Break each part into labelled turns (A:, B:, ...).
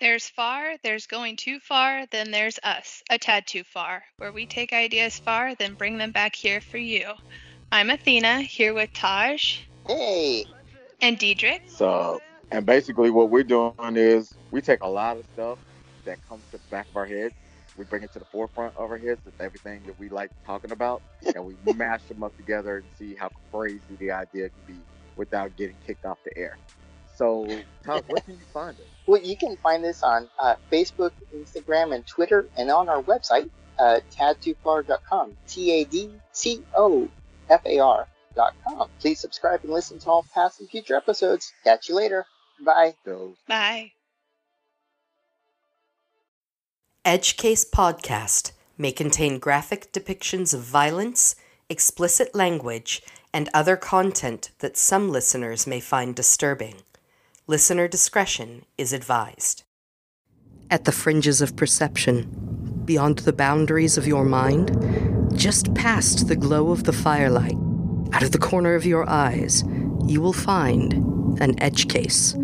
A: There's far, there's going too far, then there's us, a tad too far, where we take ideas far, then bring them back here for you. I'm Athena, here with Taj
B: Hey,
A: and Diedrich.
C: So, and basically what we're doing is we take a lot of stuff that comes to the back of our heads, we bring it to the forefront of our heads, it's everything that we like talking about, and we mash them up together and see how crazy the idea can be without getting kicked off the air. So, Tom, where can you find us?
B: Well, you can find this on uh, Facebook, Instagram, and Twitter, and on our website, uh, tadtoofar.com. T A D T O F A R.com. Please subscribe and listen to all past and future episodes. Catch you later. Bye.
C: So,
A: Bye.
D: Edgecase Podcast may contain graphic depictions of violence, explicit language, and other content that some listeners may find disturbing. Listener discretion is advised. At the fringes of perception, beyond the boundaries of your mind, just past the glow of the firelight, out of the corner of your eyes, you will find an edge case.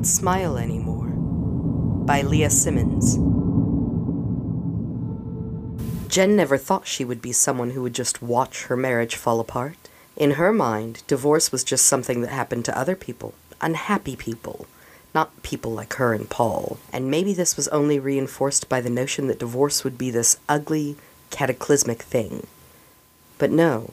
D: Don't Smile Anymore by Leah Simmons. Jen never thought she would be someone who would just watch her marriage fall apart. In her mind, divorce was just something that happened to other people, unhappy people, not people like her and Paul. And maybe this was only reinforced by the notion that divorce would be this ugly, cataclysmic thing. But no,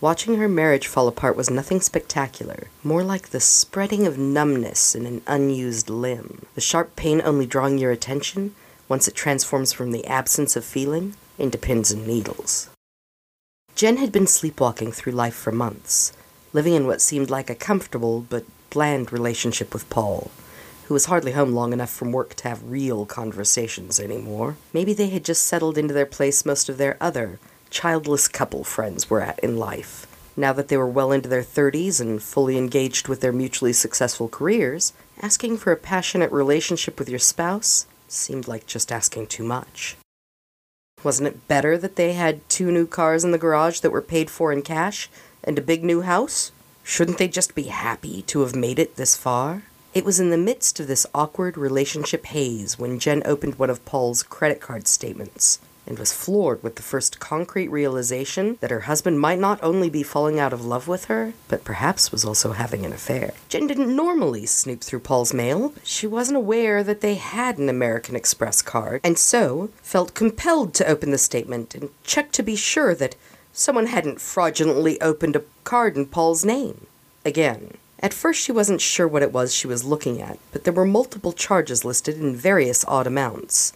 D: Watching her marriage fall apart was nothing spectacular, more like the spreading of numbness in an unused limb, the sharp pain only drawing your attention once it transforms from the absence of feeling into pins and needles. Jen had been sleepwalking through life for months, living in what seemed like a comfortable but bland relationship with Paul, who was hardly home long enough from work to have real conversations anymore. Maybe they had just settled into their place most of their other, childless couple friends were at in life. Now that they were well into their 30s and fully engaged with their mutually successful careers, asking for a passionate relationship with your spouse seemed like just asking too much. Wasn't it better that they had two new cars in the garage that were paid for in cash and a big new house? Shouldn't they just be happy to have made it this far? It was in the midst of this awkward relationship haze when Jen opened one of Paul's credit card statements and was floored with the first concrete realization that her husband might not only be falling out of love with her, but perhaps was also having an affair. Jen didn't normally snoop through Paul's mail, but she wasn't aware that they had an American Express card, and so felt compelled to open the statement and check to be sure that someone hadn't fraudulently opened a card in Paul's name. Again. At first, she wasn't sure what it was she was looking at, but there were multiple charges listed in various odd amounts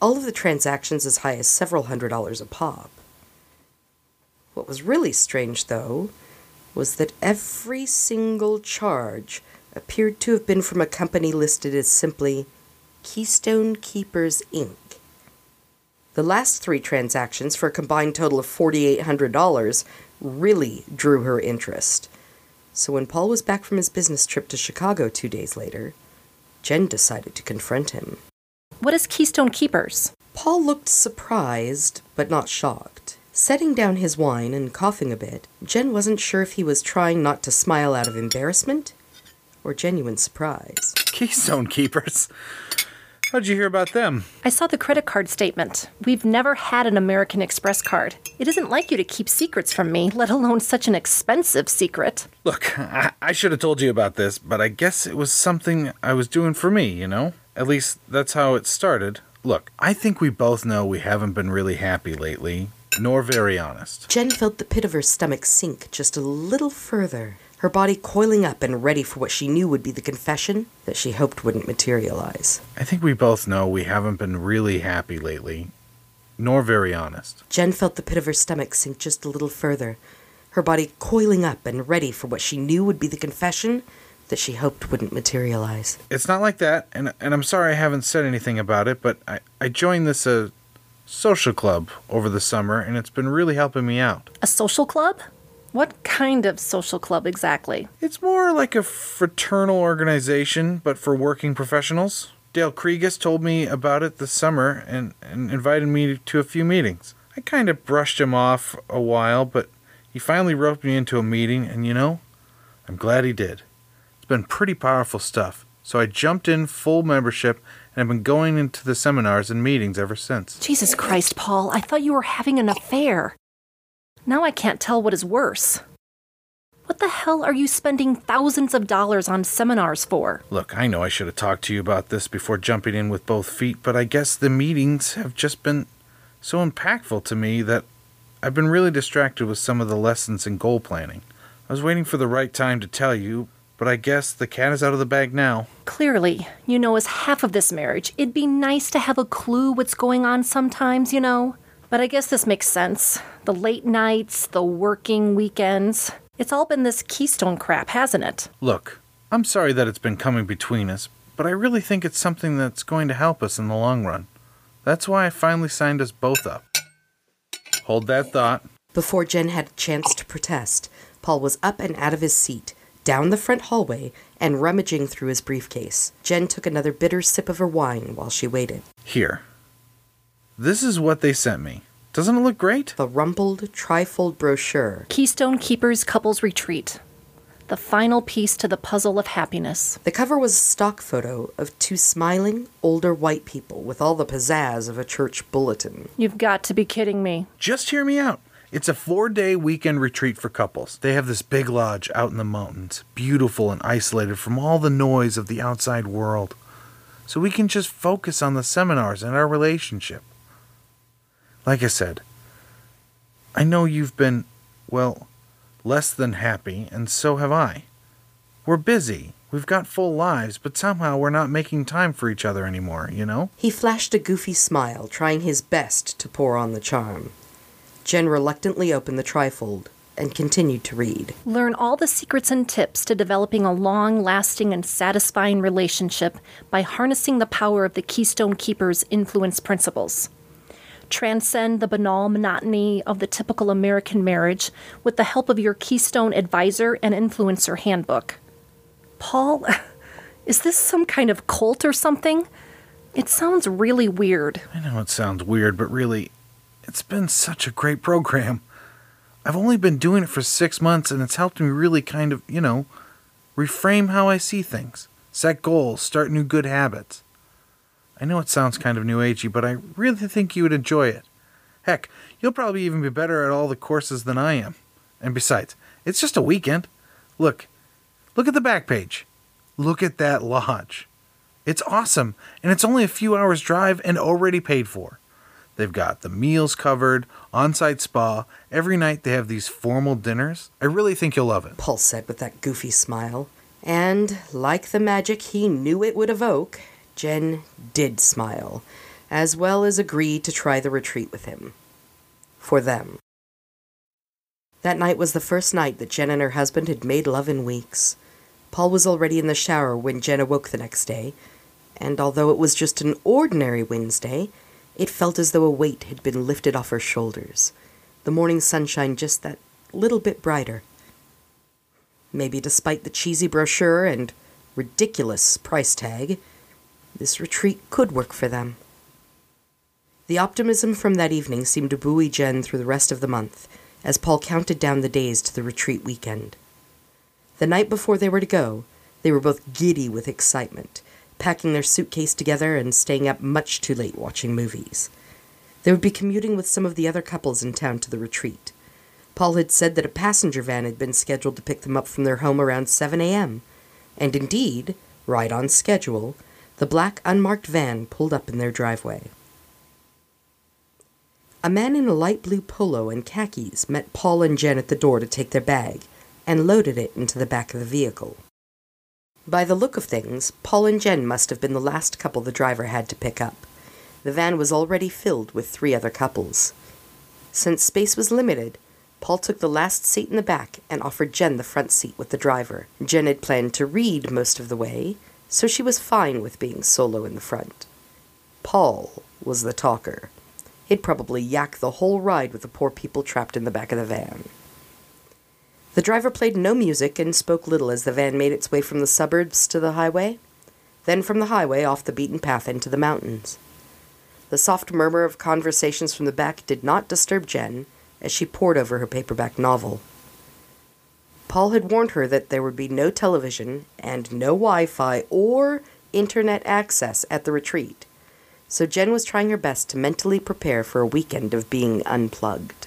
D: all of the transactions as high as several hundred dollars a pop. What was really strange, though, was that every single charge appeared to have been from a company listed as simply Keystone Keepers Inc. The last three transactions, for a combined total of $4,800, really drew her interest. So when Paul was back from his business trip to Chicago two days later, Jen decided to confront him.
E: What is Keystone Keepers?
D: Paul looked surprised, but not shocked. Setting down his wine and coughing a bit, Jen wasn't sure if he was trying not to smile out of embarrassment or genuine surprise.
F: Keystone Keepers. How'd you hear about them?
E: I saw the credit card statement. We've never had an American Express card. It isn't like you to keep secrets from me, let alone such an expensive secret.
F: Look, I, I should have told you about this, but I guess it was something I was doing for me, you know? At least that's how it started. Look, I think we both know we haven't been really happy lately, nor very honest.
D: Jen felt the pit of her stomach sink just a little further, her body coiling up and ready for what she knew would be the confession that she hoped wouldn't materialize.
F: I think we both know we haven't been really happy lately, nor very honest.
D: Jen felt the pit of her stomach sink just a little further, her body coiling up and ready for what she knew would be the confession that she hoped wouldn't materialize.
F: It's not like that, and, and I'm sorry I haven't said anything about it, but I, I joined this uh, social club over the summer, and it's been really helping me out.
E: A social club? What kind of social club exactly?
F: It's more like a fraternal organization, but for working professionals. Dale Krieges told me about it this summer and, and invited me to a few meetings. I kind of brushed him off a while, but he finally roped me into a meeting, and you know, I'm glad he did. Been pretty powerful stuff. So I jumped in full membership and have been going into the seminars and meetings ever since.
E: Jesus Christ, Paul, I thought you were having an affair. Now I can't tell what is worse. What the hell are you spending thousands of dollars on seminars for?
F: Look, I know I should have talked to you about this before jumping in with both feet, but I guess the meetings have just been so impactful to me that I've been really distracted with some of the lessons in goal planning. I was waiting for the right time to tell you, but I guess the cat is out of the bag now.
E: Clearly, you know as half of this marriage. It'd be nice to have a clue what's going on sometimes, you know? But I guess this makes sense. The late nights, the working weekends. It's all been this Keystone crap, hasn't it?
F: Look, I'm sorry that it's been coming between us, but I really think it's something that's going to help us in the long run. That's why I finally signed us both up. Hold that thought.
D: Before Jen had a chance to protest, Paul was up and out of his seat, down the front hallway, and rummaging through his briefcase. Jen took another bitter sip of her wine while she waited.
F: Here. This is what they sent me. Doesn't it look great?
D: The rumpled, trifold brochure.
E: Keystone Keepers Couples Retreat. The final piece to the puzzle of happiness.
D: The cover was a stock photo of two smiling, older white people with all the pizzazz of a church bulletin.
E: You've got to be kidding me.
F: Just hear me out. It's a four day weekend retreat for couples. They have this big lodge out in the mountains, beautiful and isolated from all the noise of the outside world. So we can just focus on the seminars and our relationship. Like I said, I know you've been, well, less than happy, and so have I. We're busy. We've got full lives, but somehow we're not making time for each other anymore, you know?
D: He flashed a goofy smile, trying his best to pour on the charm. Jen reluctantly opened the trifold and continued to read.
E: Learn all the secrets and tips to developing a long lasting and satisfying relationship by harnessing the power of the Keystone Keeper's influence principles transcend the banal monotony of the typical American marriage with the help of your Keystone Advisor and Influencer Handbook. Paul, is this some kind of cult or something? It sounds really weird.
F: I know it sounds weird, but really, it's been such a great program. I've only been doing it for six months, and it's helped me really kind of, you know, reframe how I see things, set goals, start new good habits. I know it sounds kind of new agey, but I really think you would enjoy it. Heck, you'll probably even be better at all the courses than I am. And besides, it's just a weekend. Look, look at the back page. Look at that lodge. It's awesome, and it's only a few hours' drive and already paid for. They've got the meals covered, on site spa. Every night they have these formal dinners. I really think you'll love it.
D: Paul said with that goofy smile. And, like the magic he knew it would evoke, Jen did smile, as well as agree to try the retreat with him. For them. That night was the first night that Jen and her husband had made love in weeks. Paul was already in the shower when Jen awoke the next day, and although it was just an ordinary Wednesday, it felt as though a weight had been lifted off her shoulders, the morning sunshine just that little bit brighter. Maybe despite the cheesy brochure and ridiculous price tag, this retreat could work for them. The optimism from that evening seemed to buoy Jen through the rest of the month as Paul counted down the days to the retreat weekend. The night before they were to go, they were both giddy with excitement, packing their suitcase together and staying up much too late watching movies. They would be commuting with some of the other couples in town to the retreat. Paul had said that a passenger van had been scheduled to pick them up from their home around 7 a.m., and indeed, right on schedule, the black unmarked van pulled up in their driveway. A man in a light blue polo and khakis met Paul and Jen at the door to take their bag and loaded it into the back of the vehicle. By the look of things, Paul and Jen must have been the last couple the driver had to pick up. The van was already filled with three other couples. Since space was limited, Paul took the last seat in the back and offered Jen the front seat with the driver. Jen had planned to read most of the way, so she was fine with being solo in the front. Paul was the talker. He'd probably yak the whole ride with the poor people trapped in the back of the van. The driver played no music and spoke little as the van made its way from the suburbs to the highway, then from the highway off the beaten path into the mountains. The soft murmur of conversations from the back did not disturb Jen, as she pored over her paperback novel. Paul had warned her that there would be no television and no Wi Fi or internet access at the retreat, so Jen was trying her best to mentally prepare for a weekend of being unplugged.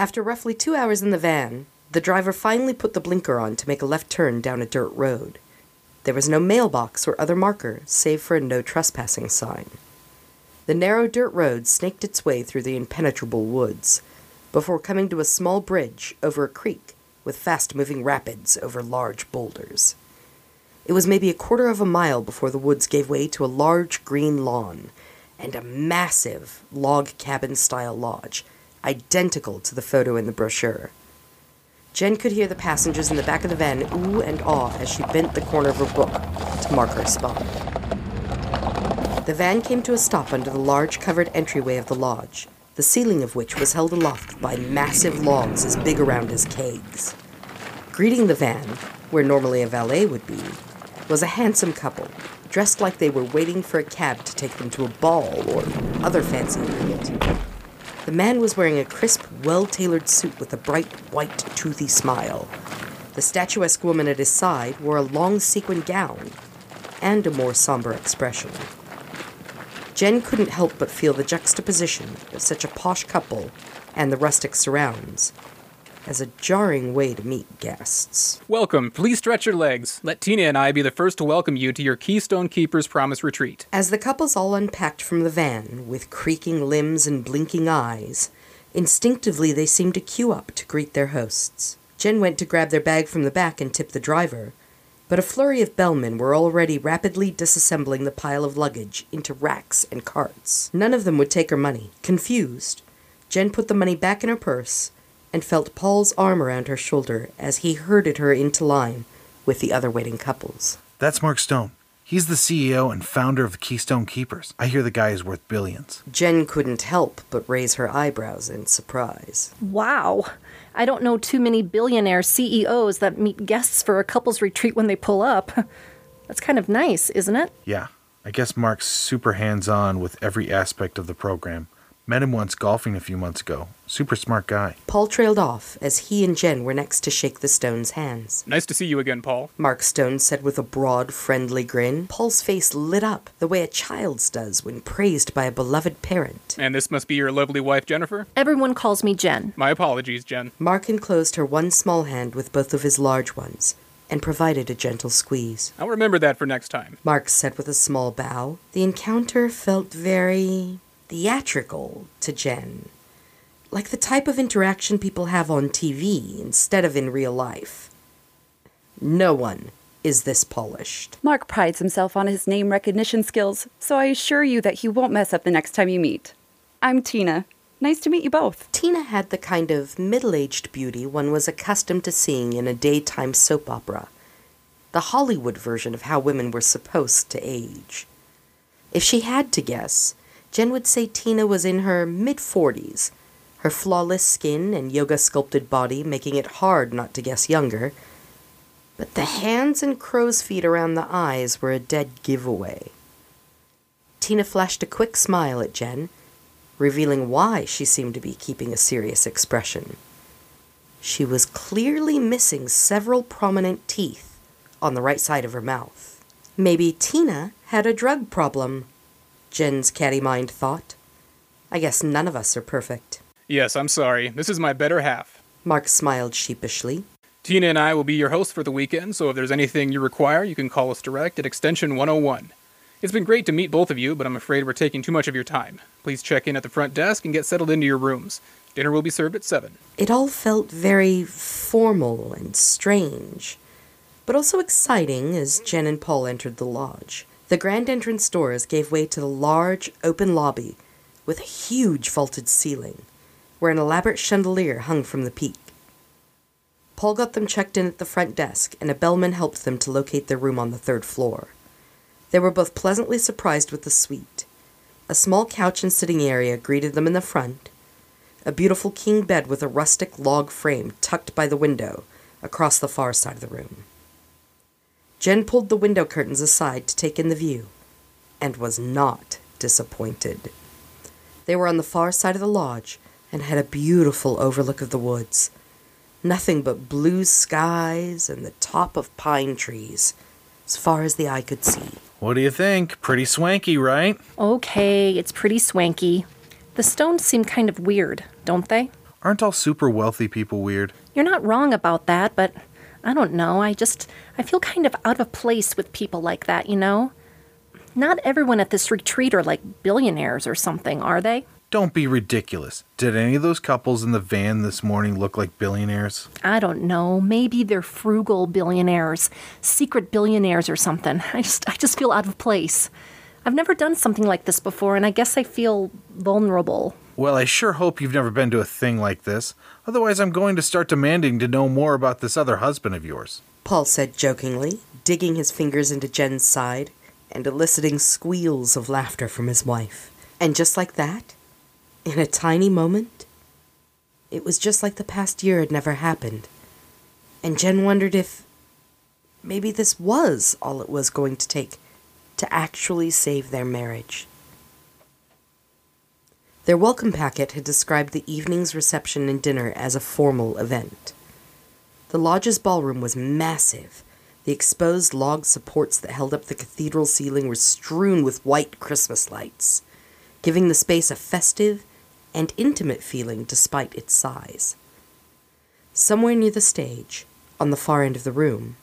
D: After roughly two hours in the van, the driver finally put the blinker on to make a left turn down a dirt road. There was no mailbox or other marker, save for a no trespassing sign. The narrow dirt road snaked its way through the impenetrable woods, before coming to a small bridge over a creek with fast moving rapids over large boulders. It was maybe a quarter of a mile before the woods gave way to a large green lawn and a massive log cabin style lodge, identical to the photo in the brochure. Jen could hear the passengers in the back of the van ooh and ah as she bent the corner of her book to mark her spot. The van came to a stop under the large covered entryway of the lodge, the ceiling of which was held aloft by massive logs as big around as kegs. Greeting the van, where normally a valet would be, was a handsome couple, dressed like they were waiting for a cab to take them to a ball or other fancy event. The man was wearing a crisp, well tailored suit with a bright, white, toothy smile. The statuesque woman at his side wore a long sequin gown and a more somber expression. Jen couldn't help but feel the juxtaposition of such a posh couple and the rustic surrounds as a jarring way to meet guests.
G: Welcome. Please stretch your legs. Let Tina and I be the first to welcome you to your Keystone Keepers Promise Retreat.
D: As the couples all unpacked from the van, with creaking limbs and blinking eyes, instinctively they seemed to queue up to greet their hosts. Jen went to grab their bag from the back and tip the driver, but a flurry of bellmen were already rapidly disassembling the pile of luggage into racks and carts. None of them would take her money. Confused, Jen put the money back in her purse and felt Paul's arm around her shoulder as he herded her into line with the other waiting couples.
F: That's Mark Stone. He's the CEO and founder of the Keystone Keepers. I hear the guy is worth billions.
D: Jen couldn't help but raise her eyebrows in surprise.
E: Wow. I don't know too many billionaire CEOs that meet guests for a couple's retreat when they pull up. That's kind of nice, isn't it?
F: Yeah, I guess Mark's super hands on with every aspect of the program. Met him once golfing a few months ago. Super smart guy.
D: Paul trailed off as he and Jen were next to shake the Stones' hands.
G: Nice to see you again, Paul.
D: Mark Stone said with a broad, friendly grin. Paul's face lit up the way a child's does when praised by a beloved parent.
G: And this must be your lovely wife, Jennifer?
E: Everyone calls me Jen.
G: My apologies, Jen.
D: Mark enclosed her one small hand with both of his large ones and provided a gentle squeeze.
G: I'll remember that for next time.
D: Mark said with a small bow. The encounter felt very theatrical to Jen. Like the type of interaction people have on TV instead of in real life. No one is this polished.
H: Mark prides himself on his name recognition skills, so I assure you that he won't mess up the next time you meet. I'm Tina. Nice to meet you both.
D: Tina had the kind of middle aged beauty one was accustomed to seeing in a daytime soap opera, the Hollywood version of how women were supposed to age. If she had to guess, Jen would say Tina was in her mid 40s, her flawless skin and yoga sculpted body making it hard not to guess younger. But the hands and crow's feet around the eyes were a dead giveaway. Tina flashed a quick smile at Jen, revealing why she seemed to be keeping a serious expression. She was clearly missing several prominent teeth on the right side of her mouth. Maybe Tina had a drug problem, Jen's catty mind thought. I guess none of us are perfect.
G: Yes, I'm sorry. This is my better half.
D: Mark smiled sheepishly.
G: Tina and I will be your hosts for the weekend, so if there's anything you require, you can call us direct at extension 101. It's been great to meet both of you, but I'm afraid we're taking too much of your time. Please check in at the front desk and get settled into your rooms. Dinner will be served at 7.
D: It all felt very formal and strange, but also exciting as Jen and Paul entered the lodge. The grand entrance doors gave way to the large, open lobby with a huge vaulted ceiling, where an elaborate chandelier hung from the peak. Paul got them checked in at the front desk, and a bellman helped them to locate their room on the third floor. They were both pleasantly surprised with the suite. A small couch and sitting area greeted them in the front, a beautiful king bed with a rustic log frame tucked by the window across the far side of the room. Jen pulled the window curtains aside to take in the view, and was not disappointed. They were on the far side of the lodge and had a beautiful overlook of the woods. Nothing but blue skies and the top of pine trees, as far as the eye could see.
F: What do you think? Pretty swanky, right?
E: Okay, it's pretty swanky. The stones seem kind of weird, don't they?
F: Aren't all super wealthy people weird?
E: You're not wrong about that, but I don't know. I just I feel kind of out of place with people like that, you know? Not everyone at this retreat are like billionaires or something, are they?
F: Don't be ridiculous. Did any of those couples in the van this morning look like billionaires?
E: I don't know. Maybe they're frugal billionaires, secret billionaires or something. I just I just feel out of place. I've never done something like this before and I guess I feel vulnerable.
F: Well, I sure hope you've never been to a thing like this. Otherwise, I'm going to start demanding to know more about this other husband of yours.
D: Paul said jokingly, digging his fingers into Jen's side and eliciting squeals of laughter from his wife. And just like that, in a tiny moment, it was just like the past year had never happened. And Jen wondered if maybe this was all it was going to take to actually save their marriage. Their welcome packet had described the evening's reception and dinner as a formal event. The lodge's ballroom was massive. The exposed log supports that held up the cathedral ceiling were strewn with white Christmas lights, giving the space a festive and intimate feeling despite its size. Somewhere near the stage, on the far end of the room,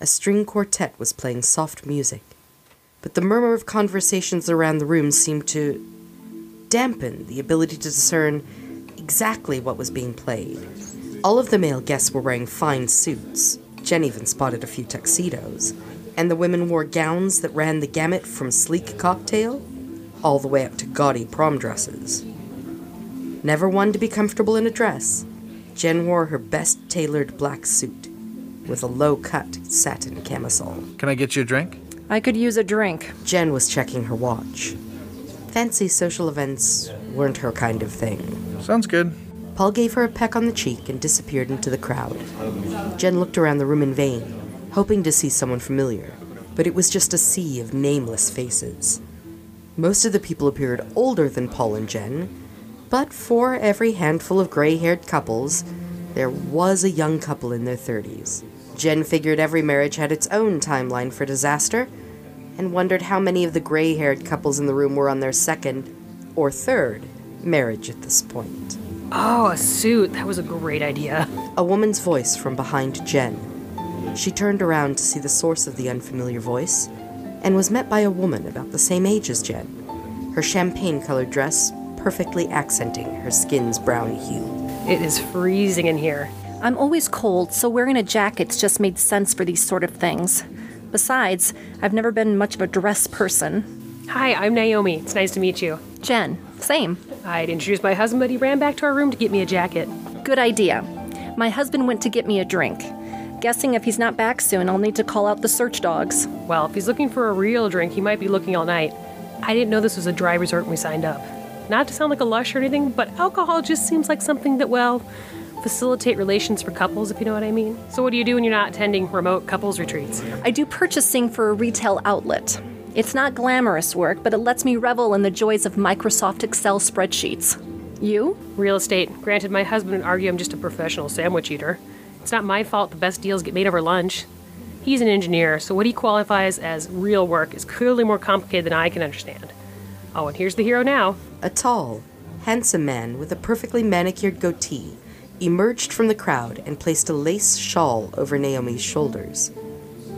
D: a string quartet was playing soft music, but the murmur of conversations around the room seemed to dampen the ability to discern exactly what was being played. All of the male guests were wearing fine suits. Jen even spotted a few tuxedos. And the women wore gowns that ran the gamut from sleek cocktail all the way up to gaudy prom dresses. Never one to be comfortable in a dress, Jen wore her best tailored black suit with a low cut satin camisole.
F: Can I get you a drink?
E: I could use a drink.
D: Jen was checking her watch. Fancy social events weren't her kind of thing.
F: Sounds good.
D: Paul gave her a peck on the cheek and disappeared into the crowd. Jen looked around the room in vain, hoping to see someone familiar, but it was just a sea of nameless faces. Most of the people appeared older than Paul and Jen, but for every handful of gray haired couples, there was a young couple in their 30s. Jen figured every marriage had its own timeline for disaster, and wondered how many of the gray haired couples in the room were on their second or third marriage at this point.
I: Oh, a suit. That was a great idea.
D: A woman's voice from behind Jen. She turned around to see the source of the unfamiliar voice and was met by a woman about the same age as Jen, her champagne colored dress perfectly accenting her skin's brown hue.
I: It is freezing in here.
E: I'm always cold, so wearing a jacket's just made sense for these sort of things. Besides, I've never been much of a dress person.
I: Hi, I'm Naomi. It's nice to meet you.
E: Jen, same.
I: I'd introduced my husband, but he ran back to our room to get me a jacket.
E: Good idea. My husband went to get me a drink. Guessing if he's not back soon, I'll need to call out the search dogs.
I: Well, if he's looking for a real drink, he might be looking all night. I didn't know this was a dry resort when we signed up. Not to sound like a lush or anything, but alcohol just seems like something that, well, facilitate relations for couples, if you know what I mean. So, what do you do when you're not attending remote couples retreats?
E: I do purchasing for a retail outlet. It's not glamorous work, but it lets me revel in the joys of Microsoft Excel spreadsheets. You?
I: Real estate. Granted, my husband would argue I'm just a professional sandwich eater. It's not my fault the best deals get made over lunch. He's an engineer, so what he qualifies as real work is clearly more complicated than I can understand. Oh, and here's the hero now.
D: A tall, handsome man with a perfectly manicured goatee emerged from the crowd and placed a lace shawl over Naomi's shoulders.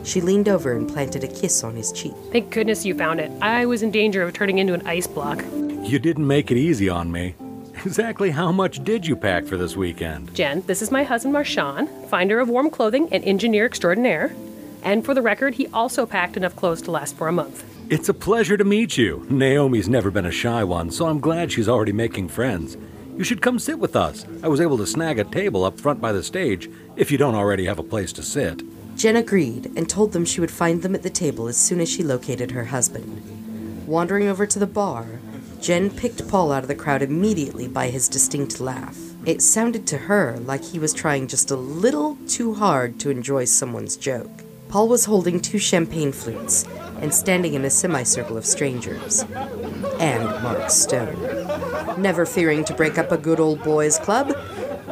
D: She leaned over and planted a kiss on his cheek.
I: Thank goodness you found it. I was in danger of turning into an ice block.
J: You didn't make it easy on me. Exactly how much did you pack for this weekend?
I: Jen, this is my husband Marchand, finder of warm clothing and engineer extraordinaire. And for the record, he also packed enough clothes to last for a month.
J: It's a pleasure to meet you. Naomi's never been a shy one, so I'm glad she's already making friends. You should come sit with us. I was able to snag a table up front by the stage if you don't already have a place to sit.
D: Jen agreed and told them she would find them at the table as soon as she located her husband. Wandering over to the bar, Jen picked Paul out of the crowd immediately by his distinct laugh. It sounded to her like he was trying just a little too hard to enjoy someone's joke. Paul was holding two champagne flutes and standing in a semicircle of strangers. And Mark Stone. Never fearing to break up a good old boys' club,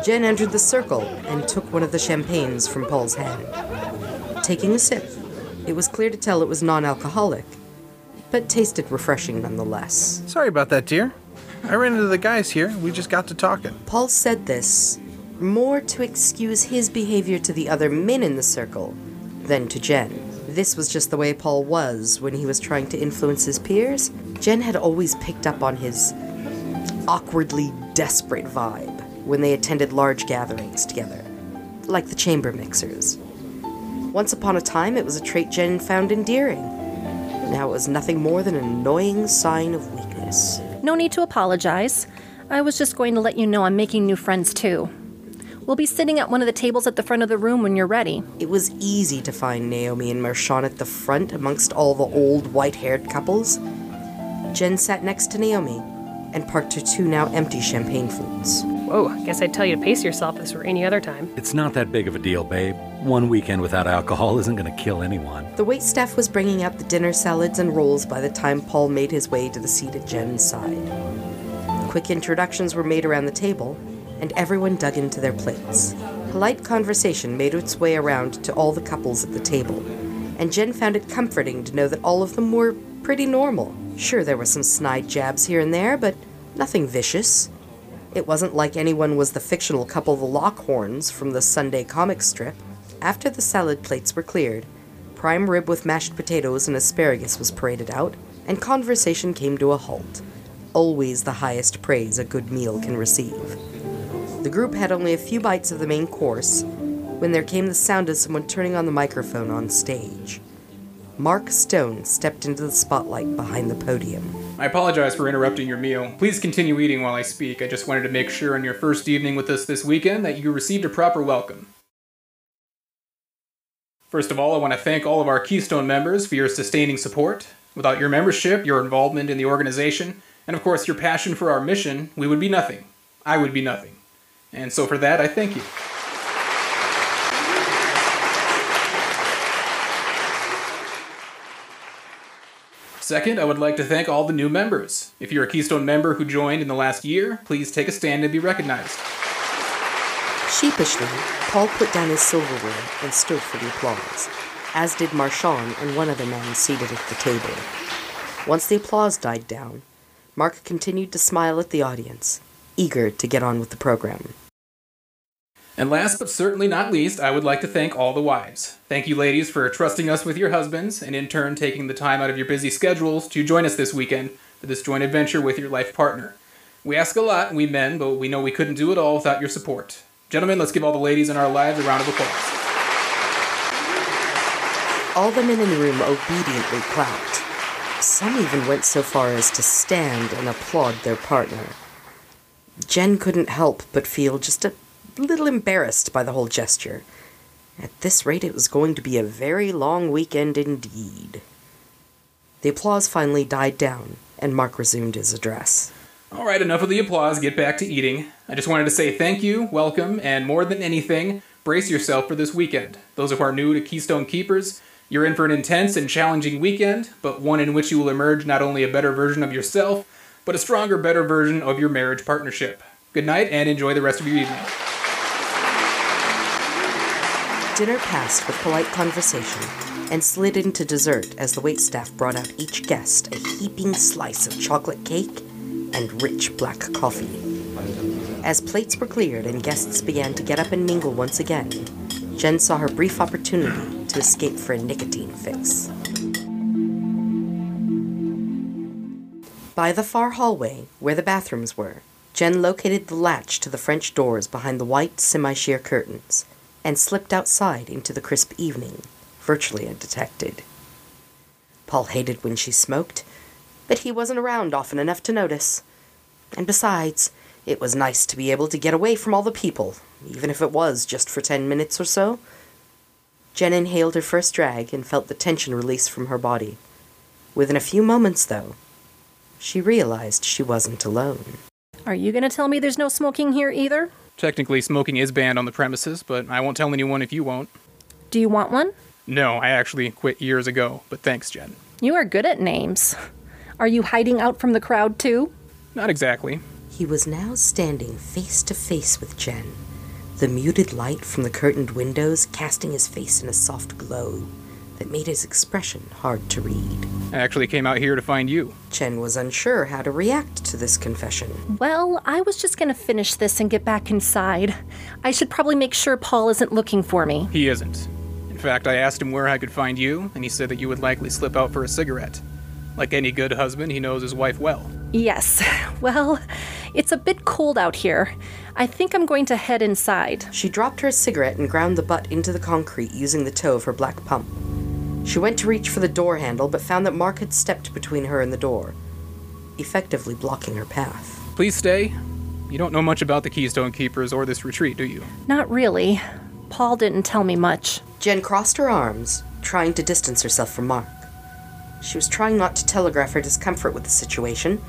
D: Jen entered the circle and took one of the champagnes from Paul's hand. Taking a sip, it was clear to tell it was non alcoholic, but tasted refreshing nonetheless.
F: Sorry about that, dear. I ran into the guys here. We just got to talking.
D: Paul said this more to excuse his behavior to the other men in the circle than to Jen. This was just the way Paul was when he was trying to influence his peers. Jen had always picked up on his awkwardly desperate vibe when they attended large gatherings together, like the chamber mixers. Once upon a time, it was a trait Jen found endearing. Now it was nothing more than an annoying sign of weakness.
E: No need to apologize. I was just going to let you know I'm making new friends too. We'll be sitting at one of the tables at the front of the room when you're ready.
D: It was easy to find Naomi and Marchand at the front amongst all the old white haired couples. Jen sat next to Naomi and parked her two now empty champagne flutes.
I: Whoa, I guess I'd tell you to pace yourself if this were any other time.
J: It's not that big of a deal, babe. One weekend without alcohol isn't going to kill anyone.
D: The waitstaff was bringing out the dinner salads and rolls by the time Paul made his way to the seat at Jen's side. Quick introductions were made around the table, and everyone dug into their plates. Polite conversation made its way around to all the couples at the table, and Jen found it comforting to know that all of them were pretty normal. Sure, there were some snide jabs here and there, but nothing vicious. It wasn't like anyone was the fictional couple the Lockhorns from the Sunday comic strip. After the salad plates were cleared, prime rib with mashed potatoes and asparagus was paraded out, and conversation came to a halt. Always the highest praise a good meal can receive. The group had only a few bites of the main course when there came the sound of someone turning on the microphone on stage. Mark Stone stepped into the spotlight behind the podium.
G: I apologize for interrupting your meal. Please continue eating while I speak. I just wanted to make sure on your first evening with us this weekend that you received a proper welcome. First of all, I want to thank all of our Keystone members for your sustaining support. Without your membership, your involvement in the organization, and of course your passion for our mission, we would be nothing. I would be nothing. And so for that, I thank you. Second, I would like to thank all the new members. If you're a Keystone member who joined in the last year, please take a stand and be recognized.
D: Sheepishly, Paul put down his silverware and stood for the applause, as did Marchand and one other man seated at the table. Once the applause died down, Mark continued to smile at the audience, eager to get on with the program.
G: And last but certainly not least, I would like to thank all the wives. Thank you, ladies, for trusting us with your husbands and in turn taking the time out of your busy schedules to join us this weekend for this joint adventure with your life partner. We ask a lot, we men, but we know we couldn't do it all without your support. Gentlemen, let's give all the ladies in our lives a round of applause.
D: All the men in the room obediently clapped. Some even went so far as to stand and applaud their partner. Jen couldn't help but feel just a little embarrassed by the whole gesture. At this rate, it was going to be a very long weekend indeed. The applause finally died down, and Mark resumed his address.
G: All right, enough of the applause. Get back to eating. I just wanted to say thank you, welcome, and more than anything, brace yourself for this weekend. Those who are new to Keystone Keepers, you're in for an intense and challenging weekend, but one in which you will emerge not only a better version of yourself, but a stronger, better version of your marriage partnership. Good night and enjoy the rest of your evening.
D: Dinner passed with polite conversation and slid into dessert as the waitstaff brought out each guest a heaping slice of chocolate cake and rich black coffee. As plates were cleared and guests began to get up and mingle once again, Jen saw her brief opportunity to escape for a nicotine fix. By the far hallway, where the bathrooms were, Jen located the latch to the French doors behind the white semi sheer curtains and slipped outside into the crisp evening, virtually undetected. Paul hated when she smoked, but he wasn't around often enough to notice. And besides, it was nice to be able to get away from all the people, even if it was just for ten minutes or so. Jen inhaled her first drag and felt the tension release from her body. Within a few moments, though, she realized she wasn't alone.
E: Are you going to tell me there's no smoking here either?
G: Technically, smoking is banned on the premises, but I won't tell anyone if you won't.
E: Do you want one?
G: No, I actually quit years ago, but thanks, Jen.
E: You are good at names. Are you hiding out from the crowd too?
G: Not exactly.
D: He was now standing face to face with Jen, the muted light from the curtained windows casting his face in a soft glow that made his expression hard to read.
G: I actually came out here to find you.
D: Jen was unsure how to react to this confession.
E: Well, I was just going to finish this and get back inside. I should probably make sure Paul isn't looking for me.
G: He isn't. In fact, I asked him where I could find you, and he said that you would likely slip out for a cigarette. Like any good husband, he knows his wife well.
E: Yes. Well, it's a bit cold out here. I think I'm going to head inside.
D: She dropped her cigarette and ground the butt into the concrete using the toe of her black pump. She went to reach for the door handle, but found that Mark had stepped between her and the door, effectively blocking her path.
G: Please stay. You don't know much about the Keystone Keepers or this retreat, do you?
E: Not really. Paul didn't tell me much.
D: Jen crossed her arms, trying to distance herself from Mark. She was trying not to telegraph her discomfort with the situation,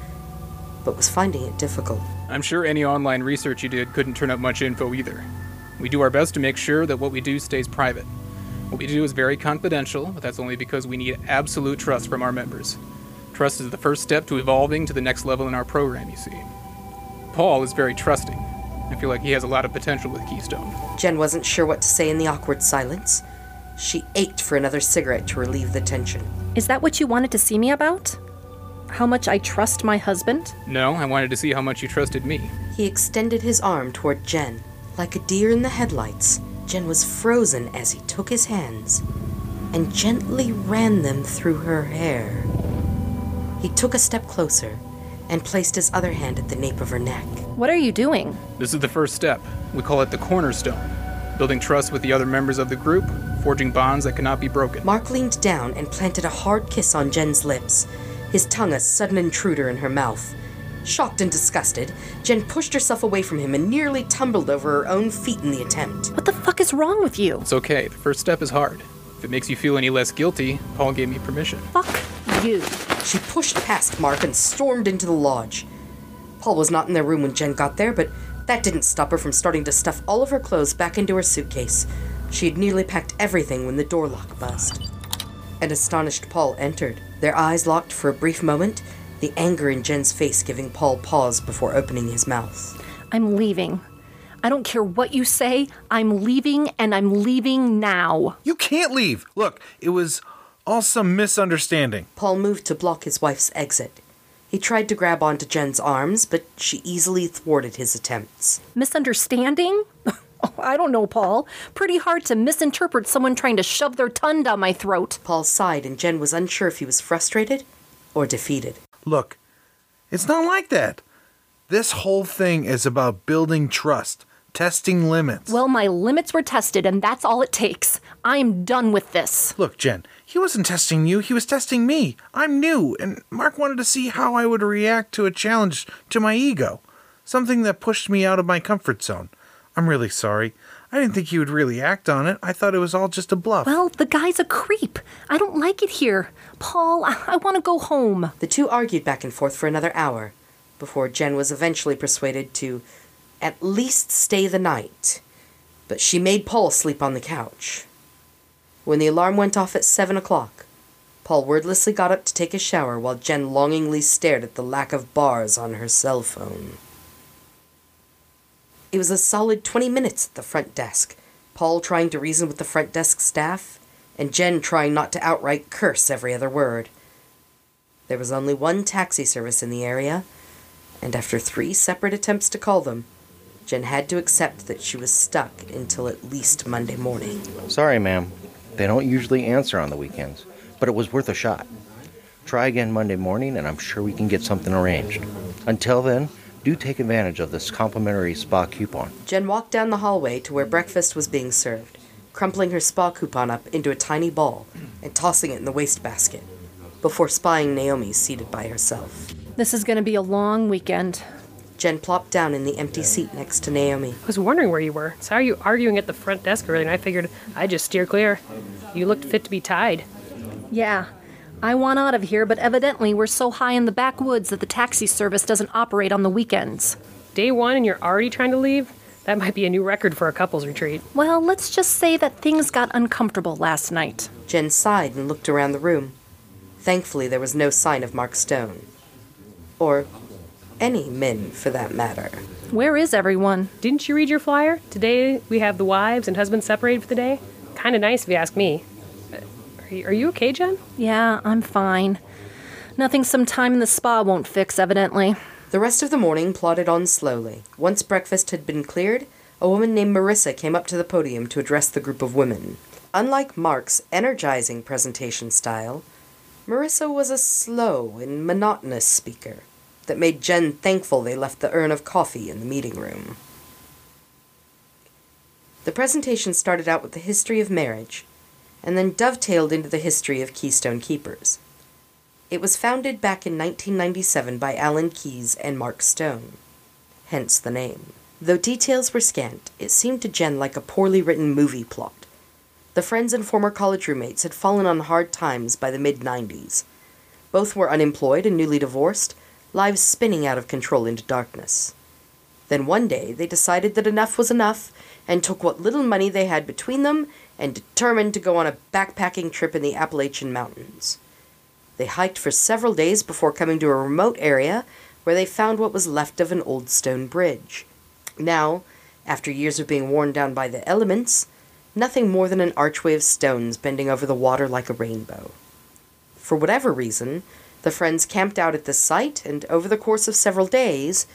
D: but was finding it difficult.
G: I'm sure any online research you did couldn't turn up much info either. We do our best to make sure that what we do stays private. What we do is very confidential, but that's only because we need absolute trust from our members. Trust is the first step to evolving to the next level in our program, you see. Paul is very trusting. I feel like he has a lot of potential with Keystone.
D: Jen wasn't sure what to say in the awkward silence. She ached for another cigarette to relieve the tension.
E: Is that what you wanted to see me about? How much I trust my husband?
G: No, I wanted to see how much you trusted me.
D: He extended his arm toward Jen. Like a deer in the headlights, Jen was frozen as he took his hands and gently ran them through her hair. He took a step closer and placed his other hand at the nape of her neck.
E: What are you doing?
G: This is the first step. We call it the cornerstone. Building trust with the other members of the group, forging bonds that cannot be broken.
D: Mark leaned down and planted a hard kiss on Jen's lips, his tongue a sudden intruder in her mouth. Shocked and disgusted, Jen pushed herself away from him and nearly tumbled over her own feet in the attempt.
E: What the fuck is wrong with you?
G: It's okay. The first step is hard. If it makes you feel any less guilty, Paul gave me permission.
E: Fuck you.
D: She pushed past Mark and stormed into the lodge. Paul was not in their room when Jen got there, but that didn't stop her from starting to stuff all of her clothes back into her suitcase. She had nearly packed everything when the door lock buzzed. An astonished Paul entered. Their eyes locked for a brief moment, the anger in Jen's face giving Paul pause before opening his mouth.
E: I'm leaving. I don't care what you say. I'm leaving, and I'm leaving now.
F: You can't leave. Look, it was all some misunderstanding.
D: Paul moved to block his wife's exit. He tried to grab onto Jen's arms, but she easily thwarted his attempts.
E: Misunderstanding? Oh, I don't know, Paul. Pretty hard to misinterpret someone trying to shove their tongue down my throat.
D: Paul sighed, and Jen was unsure if he was frustrated or defeated.
F: Look, it's not like that. This whole thing is about building trust, testing limits.
E: Well, my limits were tested, and that's all it takes. I'm done with this.
F: Look, Jen, he wasn't testing you, he was testing me. I'm new, and Mark wanted to see how I would react to a challenge to my ego, something that pushed me out of my comfort zone. I'm really sorry. I didn't think he would really act on it. I thought it was all just a bluff.
E: Well, the guy's a creep. I don't like it here. Paul, I, I want to go home.
D: The two argued back and forth for another hour before Jen was eventually persuaded to at least stay the night. But she made Paul sleep on the couch. When the alarm went off at seven o'clock, Paul wordlessly got up to take a shower while Jen longingly stared at the lack of bars on her cell phone. It was a solid 20 minutes at the front desk. Paul trying to reason with the front desk staff, and Jen trying not to outright curse every other word. There was only one taxi service in the area, and after three separate attempts to call them, Jen had to accept that she was stuck until at least Monday morning.
K: Sorry, ma'am. They don't usually answer on the weekends, but it was worth a shot. Try again Monday morning, and I'm sure we can get something arranged. Until then, do take advantage of this complimentary spa coupon.
D: Jen walked down the hallway to where breakfast was being served, crumpling her spa coupon up into a tiny ball and tossing it in the wastebasket, before spying Naomi seated by herself.
E: This is going to be a long weekend.
D: Jen plopped down in the empty seat next to Naomi.
I: I was wondering where you were. Saw you arguing at the front desk earlier, and I figured I'd just steer clear. You looked fit to be tied.
E: Yeah, I want out of here, but evidently we're so high in the backwoods that the taxi service doesn't operate on the weekends.
I: Day one, and you're already trying to leave? That might be a new record for a couple's retreat.
E: Well, let's just say that things got uncomfortable last night.
D: Jen sighed and looked around the room. Thankfully, there was no sign of Mark Stone. Or any men, for that matter.
E: Where is everyone?
I: Didn't you read your flyer? Today we have the wives and husbands separated for the day. Kind of nice if you ask me. Are you, are you okay, Jen?
E: Yeah, I'm fine. Nothing some time in the spa won't fix, evidently.
D: The rest of the morning plodded on slowly. Once breakfast had been cleared, a woman named Marissa came up to the podium to address the group of women. Unlike Mark's energizing presentation style, Marissa was a slow and monotonous speaker that made Jen thankful they left the urn of coffee in the meeting room. The presentation started out with the history of marriage, and then dovetailed into the history of Keystone Keepers. It was founded back in 1997 by Alan Keyes and Mark Stone, hence the name. Though details were scant, it seemed to Jen like a poorly written movie plot. The friends and former college roommates had fallen on hard times by the mid 90s. Both were unemployed and newly divorced, lives spinning out of control into darkness. Then one day they decided that enough was enough and took what little money they had between them and determined to go on a backpacking trip in the Appalachian Mountains. They hiked for several days before coming to a remote area where they found what was left of an old stone bridge. Now, after years of being worn down by the elements, nothing more than an archway of stones bending over the water like a rainbow. For whatever reason, the friends camped out at this site and, over the course of several days,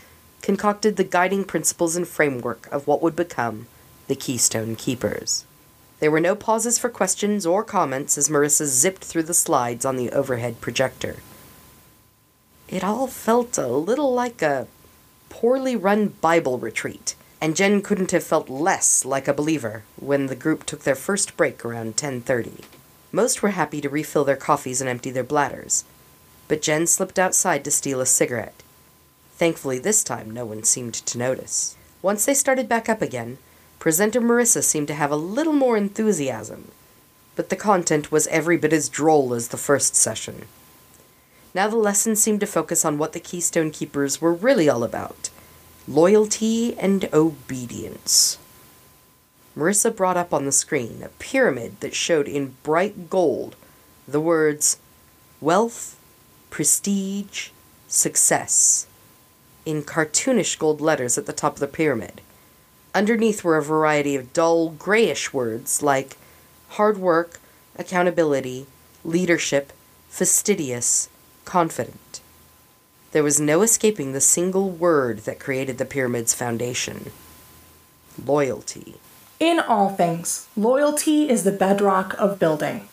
D: concocted the guiding principles and framework of what would become the Keystone Keepers. There were no pauses for questions or comments as Marissa zipped through the slides on the overhead projector. It all felt a little like a poorly run Bible retreat, and Jen couldn't have felt less like a believer when the group took their first break around 10:30. Most were happy to refill their coffees and empty their bladders, but Jen slipped outside to steal a cigarette. Thankfully, this time no one seemed to notice. Once they started back up again, presenter Marissa seemed to have a little more enthusiasm, but the content was every bit as droll as the first session. Now the lesson seemed to focus on what the Keystone Keepers were really all about loyalty and obedience. Marissa brought up on the screen a pyramid that showed in bright gold the words wealth, prestige, success in cartoonish gold letters at the top of the pyramid. Underneath were a variety of dull, grayish words like hard work, accountability, leadership, fastidious, confident. There was no escaping the single word that created the pyramid's foundation loyalty.
L: In all things, loyalty is the bedrock of building.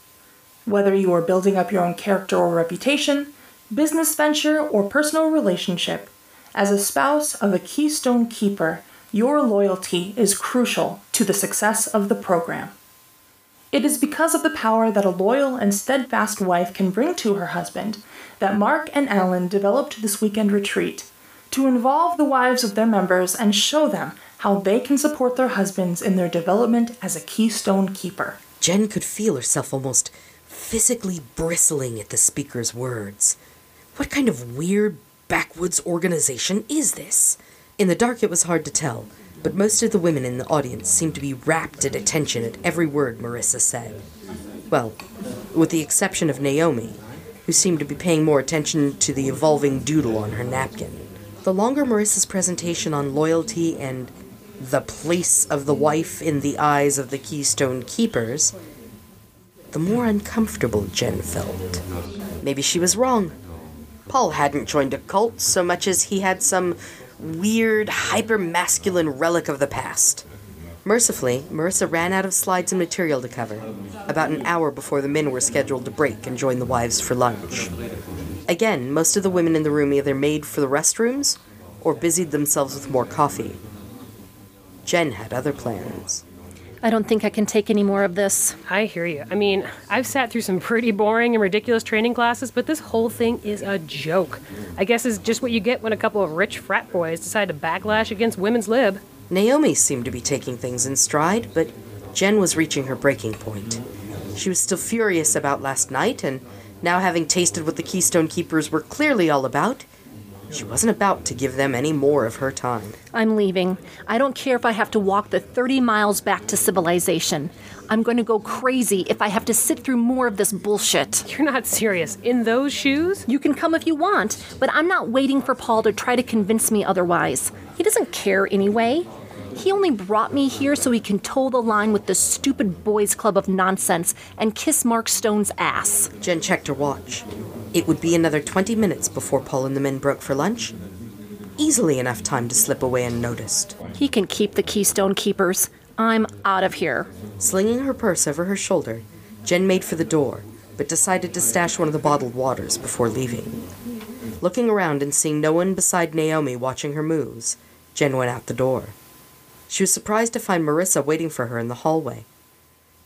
L: Whether you are building up your own character or reputation, business venture, or personal relationship, as a spouse of a Keystone Keeper, your loyalty is crucial to the success of the program. It is because of the power that a loyal and steadfast wife can bring to her husband that Mark and Alan developed this weekend retreat to involve the wives of their members and show them how they can support their husbands in their development as a Keystone Keeper.
D: Jen could feel herself almost physically bristling at the speaker's words. What kind of weird backwoods organization is this? In the dark, it was hard to tell, but most of the women in the audience seemed to be rapt at attention at every word Marissa said. Well, with the exception of Naomi, who seemed to be paying more attention to the evolving doodle on her napkin. The longer Marissa's presentation on loyalty and the place of the wife in the eyes of the Keystone Keepers, the more uncomfortable Jen felt. Maybe she was wrong. Paul hadn't joined a cult so much as he had some weird, hyper masculine relic of the past. Mercifully, Marissa ran out of slides and material to cover, about an hour before the men were scheduled to break and join the wives for lunch. Again, most of the women in the room either made for the restrooms or busied themselves with more coffee. Jen had other plans.
E: I don't think I can take any more of this.
I: I hear you. I mean, I've sat through some pretty boring and ridiculous training classes, but this whole thing is a joke. I guess it's just what you get when a couple of rich frat boys decide to backlash against women's lib.
D: Naomi seemed to be taking things in stride, but Jen was reaching her breaking point. She was still furious about last night, and now having tasted what the Keystone Keepers were clearly all about, she wasn't about to give them any more of her time.
E: I'm leaving. I don't care if I have to walk the 30 miles back to civilization. I'm going to go crazy if I have to sit through more of this bullshit.
I: You're not serious. In those shoes?
E: You can come if you want, but I'm not waiting for Paul to try to convince me otherwise. He doesn't care anyway. He only brought me here so he can toe the line with this stupid boys' club of nonsense and kiss Mark Stone's ass.
D: Jen checked her watch. It would be another 20 minutes before Paul and the men broke for lunch. Easily enough time to slip away unnoticed.
E: He can keep the Keystone Keepers. I'm out of here.
D: Slinging her purse over her shoulder, Jen made for the door, but decided to stash one of the bottled waters before leaving. Looking around and seeing no one beside Naomi watching her moves, Jen went out the door. She was surprised to find Marissa waiting for her in the hallway.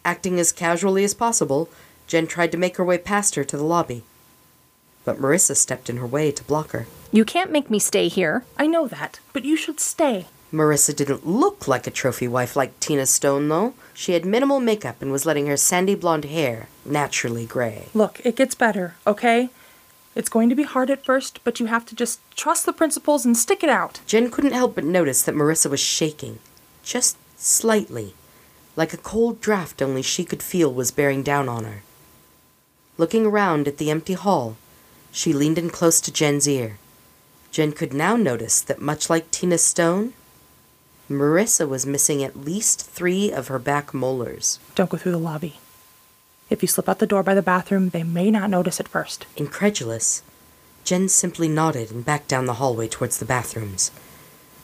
D: Acting as casually as possible, Jen tried to make her way past her to the lobby but Marissa stepped in her way to block her.
E: You can't make me stay here.
L: I know that, but you should stay.
D: Marissa didn't look like a trophy wife like Tina Stone, though. She had minimal makeup and was letting her sandy blonde hair naturally gray.
L: Look, it gets better, okay? It's going to be hard at first, but you have to just trust the principles and stick it out.
D: Jen couldn't help but notice that Marissa was shaking, just slightly, like a cold draft only she could feel was bearing down on her. Looking around at the empty hall, she leaned in close to Jen's ear. Jen could now notice that, much like Tina Stone, Marissa was missing at least three of her back molars.
L: Don't go through the lobby. If you slip out the door by the bathroom, they may not notice at first.
D: Incredulous, Jen simply nodded and backed down the hallway towards the bathrooms.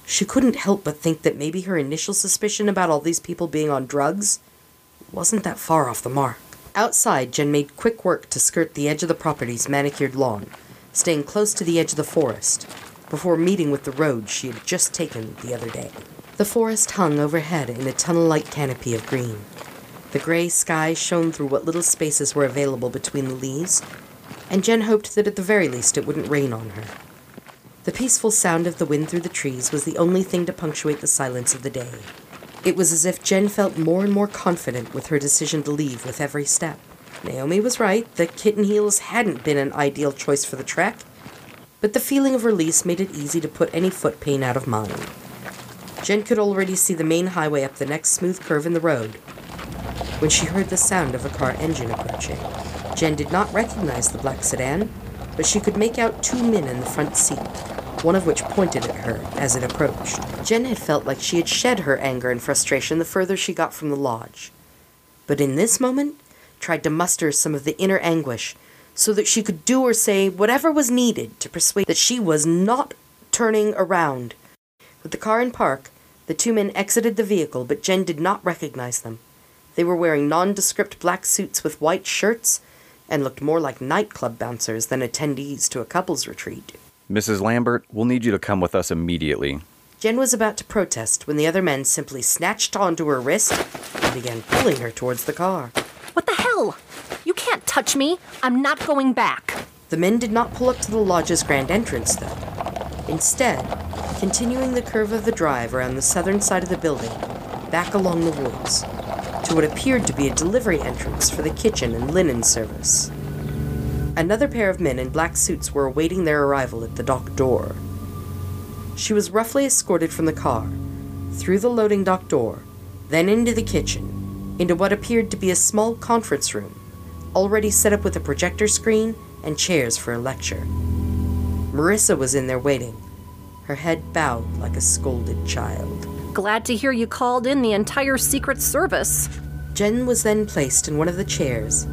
D: She couldn't help but think that maybe her initial suspicion about all these people being on drugs wasn't that far off the mark. Outside, Jen made quick work to skirt the edge of the property's manicured lawn, staying close to the edge of the forest, before meeting with the road she had just taken the other day. The forest hung overhead in a tunnel like canopy of green. The gray sky shone through what little spaces were available between the leaves, and Jen hoped that at the very least it wouldn't rain on her. The peaceful sound of the wind through the trees was the only thing to punctuate the silence of the day. It was as if Jen felt more and more confident with her decision to leave with every step. Naomi was right, the kitten heels hadn't been an ideal choice for the trek, but the feeling of release made it easy to put any foot pain out of mind. Jen could already see the main highway up the next smooth curve in the road when she heard the sound of a car engine approaching. Jen did not recognize the black sedan, but she could make out two men in the front seat one of which pointed at her as it approached. Jen had felt like she had shed her anger and frustration the further she got from the lodge, but in this moment tried to muster some of the inner anguish so that she could do or say whatever was needed to persuade that she was not turning around. With the car in park, the two men exited the vehicle, but Jen did not recognize them. They were wearing nondescript black suits with white shirts and looked more like nightclub bouncers than attendees to a couples retreat.
M: Mrs. Lampert, we'll need you to come with us immediately.
D: Jen was about to protest when the other men simply snatched onto her wrist and began pulling her towards the car.
E: What the hell? You can't touch me. I'm not going back.
D: The men did not pull up to the lodge's grand entrance, though. Instead, continuing the curve of the drive around the southern side of the building, back along the woods, to what appeared to be a delivery entrance for the kitchen and linen service. Another pair of men in black suits were awaiting their arrival at the dock door. She was roughly escorted from the car, through the loading dock door, then into the kitchen, into what appeared to be a small conference room, already set up with a projector screen and chairs for a lecture. Marissa was in there waiting, her head bowed like a scolded child.
E: Glad to hear you called in the entire Secret Service.
D: Jen was then placed in one of the chairs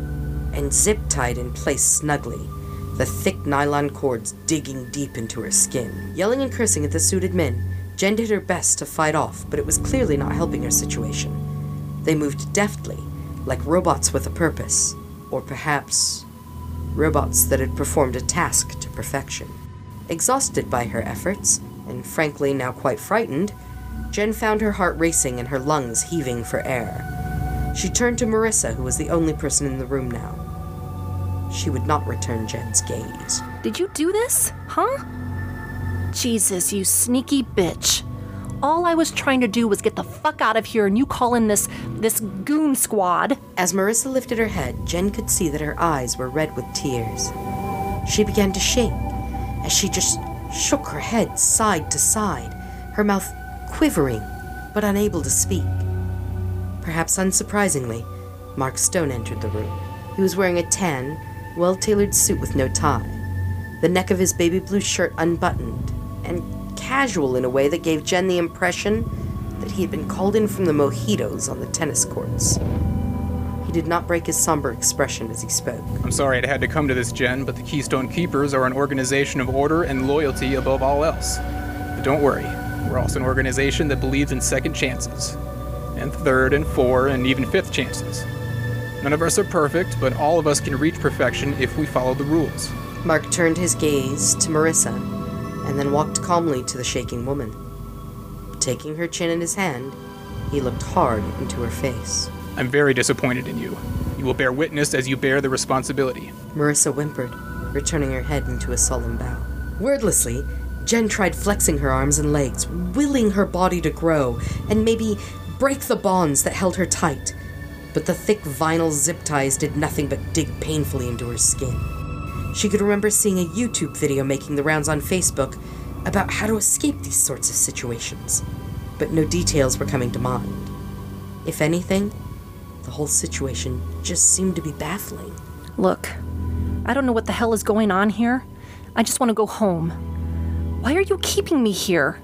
D: and zip tied in place snugly, the thick nylon cords digging deep into her skin. Yelling and cursing at the suited men, Jen did her best to fight off, but it was clearly not helping her situation. They moved deftly, like robots with a purpose, or perhaps robots that had performed a task to perfection. Exhausted by her efforts, and frankly now quite frightened, Jen found her heart racing and her lungs heaving for air. She turned to Marissa, who was the only person in the room now. She would not return Jen's gaze.
E: Did you do this? Huh? Jesus, you sneaky bitch. All I was trying to do was get the fuck out of here and you call in this this goon squad.
D: As Marissa lifted her head, Jen could see that her eyes were red with tears. She began to shake as she just shook her head side to side, her mouth quivering but unable to speak. Perhaps unsurprisingly, Mark Stone entered the room. He was wearing a tan, well tailored suit with no tie, the neck of his baby blue shirt unbuttoned, and casual in a way that gave Jen the impression that he had been called in from the mojitos on the tennis courts. He did not break his somber expression as he spoke.
G: I'm sorry it had to come to this, Jen, but the Keystone Keepers are an organization of order and loyalty above all else. But don't worry, we're also an organization that believes in second chances, and third and four and even fifth chances. None of us are perfect, but all of us can reach perfection if we follow the rules.
D: Mark turned his gaze to Marissa and then walked calmly to the shaking woman. Taking her chin in his hand, he looked hard into her face.
G: I'm very disappointed in you. You will bear witness as you bear the responsibility.
D: Marissa whimpered, returning her head into a solemn bow. Wordlessly, Jen tried flexing her arms and legs, willing her body to grow and maybe break the bonds that held her tight. But the thick vinyl zip ties did nothing but dig painfully into her skin. She could remember seeing a YouTube video making the rounds on Facebook about how to escape these sorts of situations, but no details were coming to mind. If anything, the whole situation just seemed to be baffling.
E: Look, I don't know what the hell is going on here. I just want to go home. Why are you keeping me here?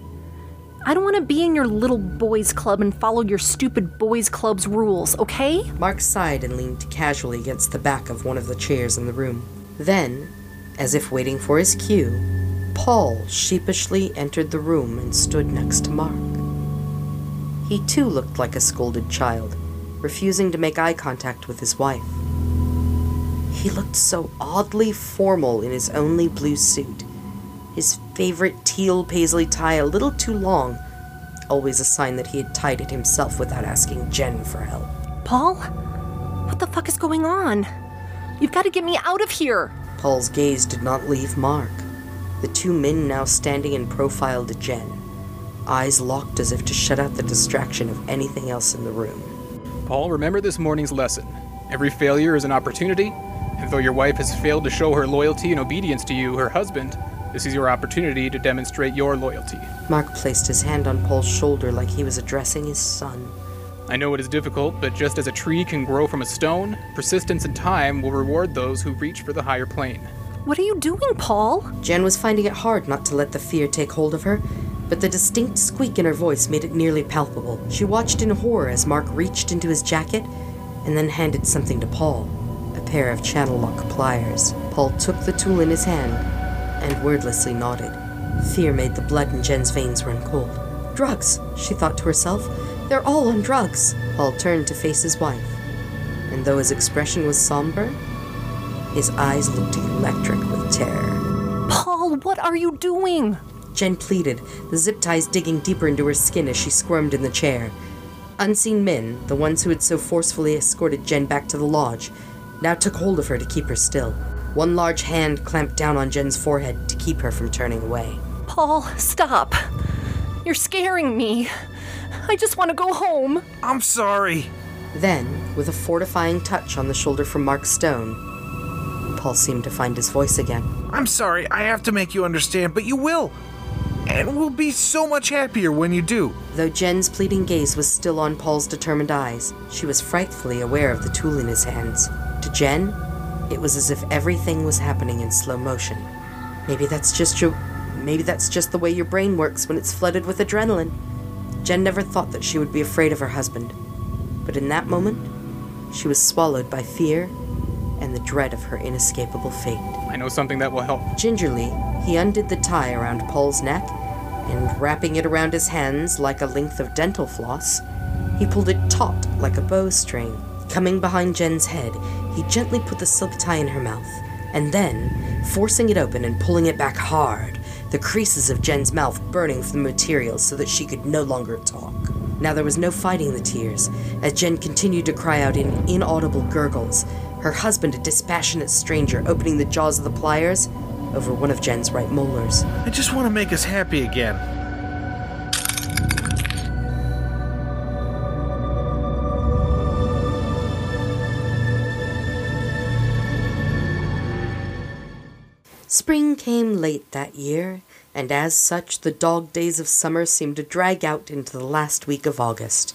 E: I don't want to be in your little boys' club and follow your stupid boys' club's rules, okay?
D: Mark sighed and leaned casually against the back of one of the chairs in the room. Then, as if waiting for his cue, Paul sheepishly entered the room and stood next to Mark. He too looked like a scolded child, refusing to make eye contact with his wife. He looked so oddly formal in his only blue suit, his favorite teal paisley tie a little too long, always a sign that he had tied it himself without asking Jen for help.
E: Paul? What the fuck is going on? You've got to get me out of here!
D: Paul's gaze did not leave Mark. The two men now standing in profile to Jen, eyes locked as if to shut out the distraction of anything else in the room.
G: Paul, remember this morning's lesson. Every failure is an opportunity, and though your wife has failed to show her loyalty and obedience to you, her husband, this is your opportunity to demonstrate your loyalty.
D: Mark placed his hand on Paul's shoulder like he was addressing his son.
G: I know it is difficult, but just as a tree can grow from a stone, persistence and time will reward those who reach for the higher plane.
E: What are you doing, Paul?
D: Jen was finding it hard not to let the fear take hold of her, but the distinct squeak in her voice made it nearly palpable. She watched in horror as Mark reached into his jacket and then handed something to Paul a pair of channel lock pliers. Paul took the tool in his hand and wordlessly nodded. Fear made the blood in Jen's veins run cold. Drugs, she thought to herself. They're all on drugs. Paul turned to face his wife, and though his expression was somber, his eyes looked electric with terror.
E: Paul, what are you doing?
D: Jen pleaded, the zip ties digging deeper into her skin as she squirmed in the chair. Unseen men, the ones who had so forcefully escorted Jen back to the lodge, now took hold of her to keep her still. One large hand clamped down on Jen's forehead to keep her from turning away.
E: Paul, stop. You're scaring me. I just want to go home.
F: I'm sorry.
D: Then, with a fortifying touch on the shoulder from Mark Stone, Paul seemed to find his voice again.
F: I'm sorry, I have to make you understand, but you will. And we'll be so much happier when you do.
D: Though Jen's pleading gaze was still on Paul's determined eyes, she was frightfully aware of the tool in his hands. To Jen, it was as if everything was happening in slow motion. Maybe that's just your maybe that's just the way your brain works when it's flooded with adrenaline. Jen never thought that she would be afraid of her husband, but in that moment, she was swallowed by fear and the dread of her inescapable fate.
G: I know something that will help.
D: Gingerly, he undid the tie around Paul's neck, and wrapping it around his hands like a length of dental floss, he pulled it taut like a bowstring. Coming behind Jen's head, he gently put the silk tie in her mouth, and then, forcing it open and pulling it back hard, the creases of Jen's mouth burning from the material so that she could no longer talk. Now there was no fighting the tears, as Jen continued to cry out in inaudible gurgles, her husband a dispassionate stranger opening the jaws of the pliers over one of Jen's right molars.
F: I just want to make us happy again.
D: Spring came late that year, and as such the dog days of summer seemed to drag out into the last week of August.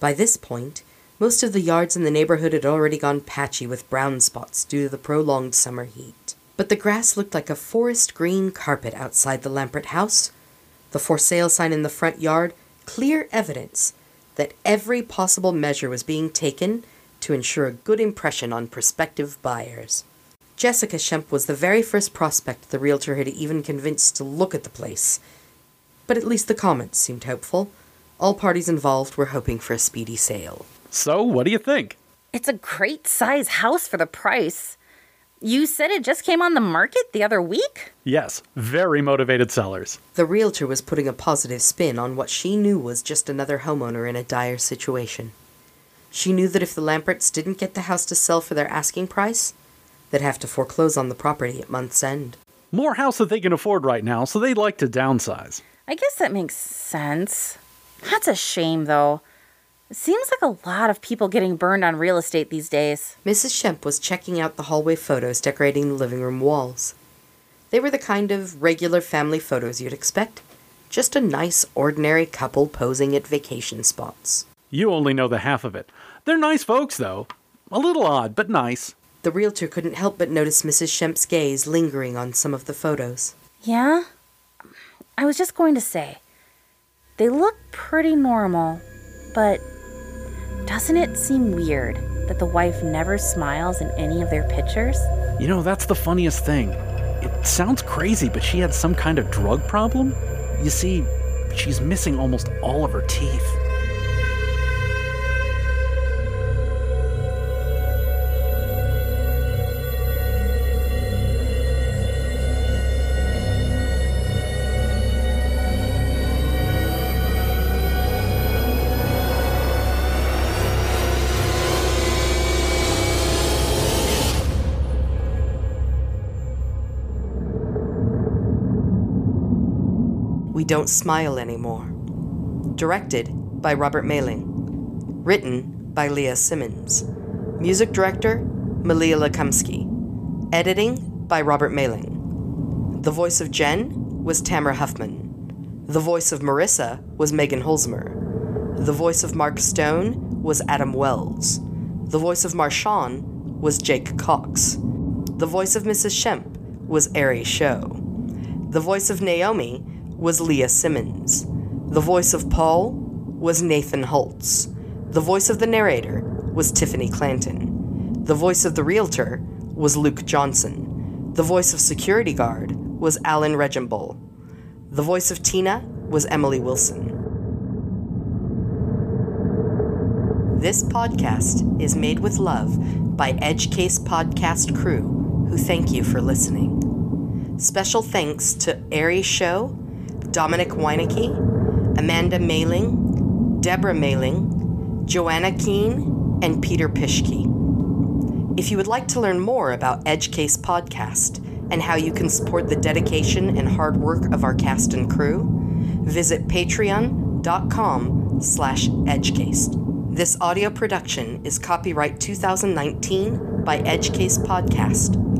D: By this point, most of the yards in the neighborhood had already gone patchy with brown spots due to the prolonged summer heat. But the grass looked like a forest green carpet outside the Lampert house, the for sale sign in the front yard clear evidence that every possible measure was being taken to ensure a good impression on prospective buyers. Jessica Shemp was the very first prospect the realtor had even convinced to look at the place. But at least the comments seemed hopeful. All parties involved were hoping for a speedy sale.
N: So, what do you think?
O: It's a great size house for the price. You said it just came on the market the other week?
N: Yes, very motivated sellers.
D: The realtor was putting a positive spin on what she knew was just another homeowner in a dire situation. She knew that if the Lamperts didn't get the house to sell for their asking price, they'd have to foreclose on the property at month's end.
N: More house that they can afford right now, so they'd like to downsize.
O: I guess that makes sense. That's a shame, though. It seems like a lot of people getting burned on real estate these days.
D: Mrs. Shemp was checking out the hallway photos decorating the living room walls. They were the kind of regular family photos you'd expect. Just a nice, ordinary couple posing at vacation spots.
N: You only know the half of it. They're nice folks, though. A little odd, but nice.
D: The realtor couldn't help but notice Mrs. Shemp's gaze lingering on some of the photos.
O: Yeah? I was just going to say, they look pretty normal, but doesn't it seem weird that the wife never smiles in any of their pictures?
N: You know, that's the funniest thing. It sounds crazy, but she had some kind of drug problem? You see, she's missing almost all of her teeth.
D: Don't Smile Anymore. Directed by Robert Mailing. Written by Leah Simmons. Music director Malia Lakumsky. Editing by Robert Mailing. The voice of Jen was Tamara Huffman. The voice of Marissa was Megan Holzmer. The voice of Mark Stone was Adam Wells. The voice of Marshawn was Jake Cox. The voice of Mrs. Shemp was Ari Show. The voice of Naomi was Leah Simmons. The voice of Paul was Nathan Holtz. The voice of the narrator was Tiffany Clanton. The voice of the realtor was Luke Johnson. The voice of security guard was Alan Regimbol. The voice of Tina was Emily Wilson. This podcast is made with love by Edgecase Podcast crew, who thank you for listening. Special thanks to Ari Show, Dominic Weinecke, Amanda Mailing, Deborah Mailing, Joanna Keene, and Peter Pischke. If you would like to learn more about Edgecase Podcast and how you can support the dedication and hard work of our cast and crew, visit patreon.com slash edgecase. This audio production is copyright 2019 by Edgecase Podcast,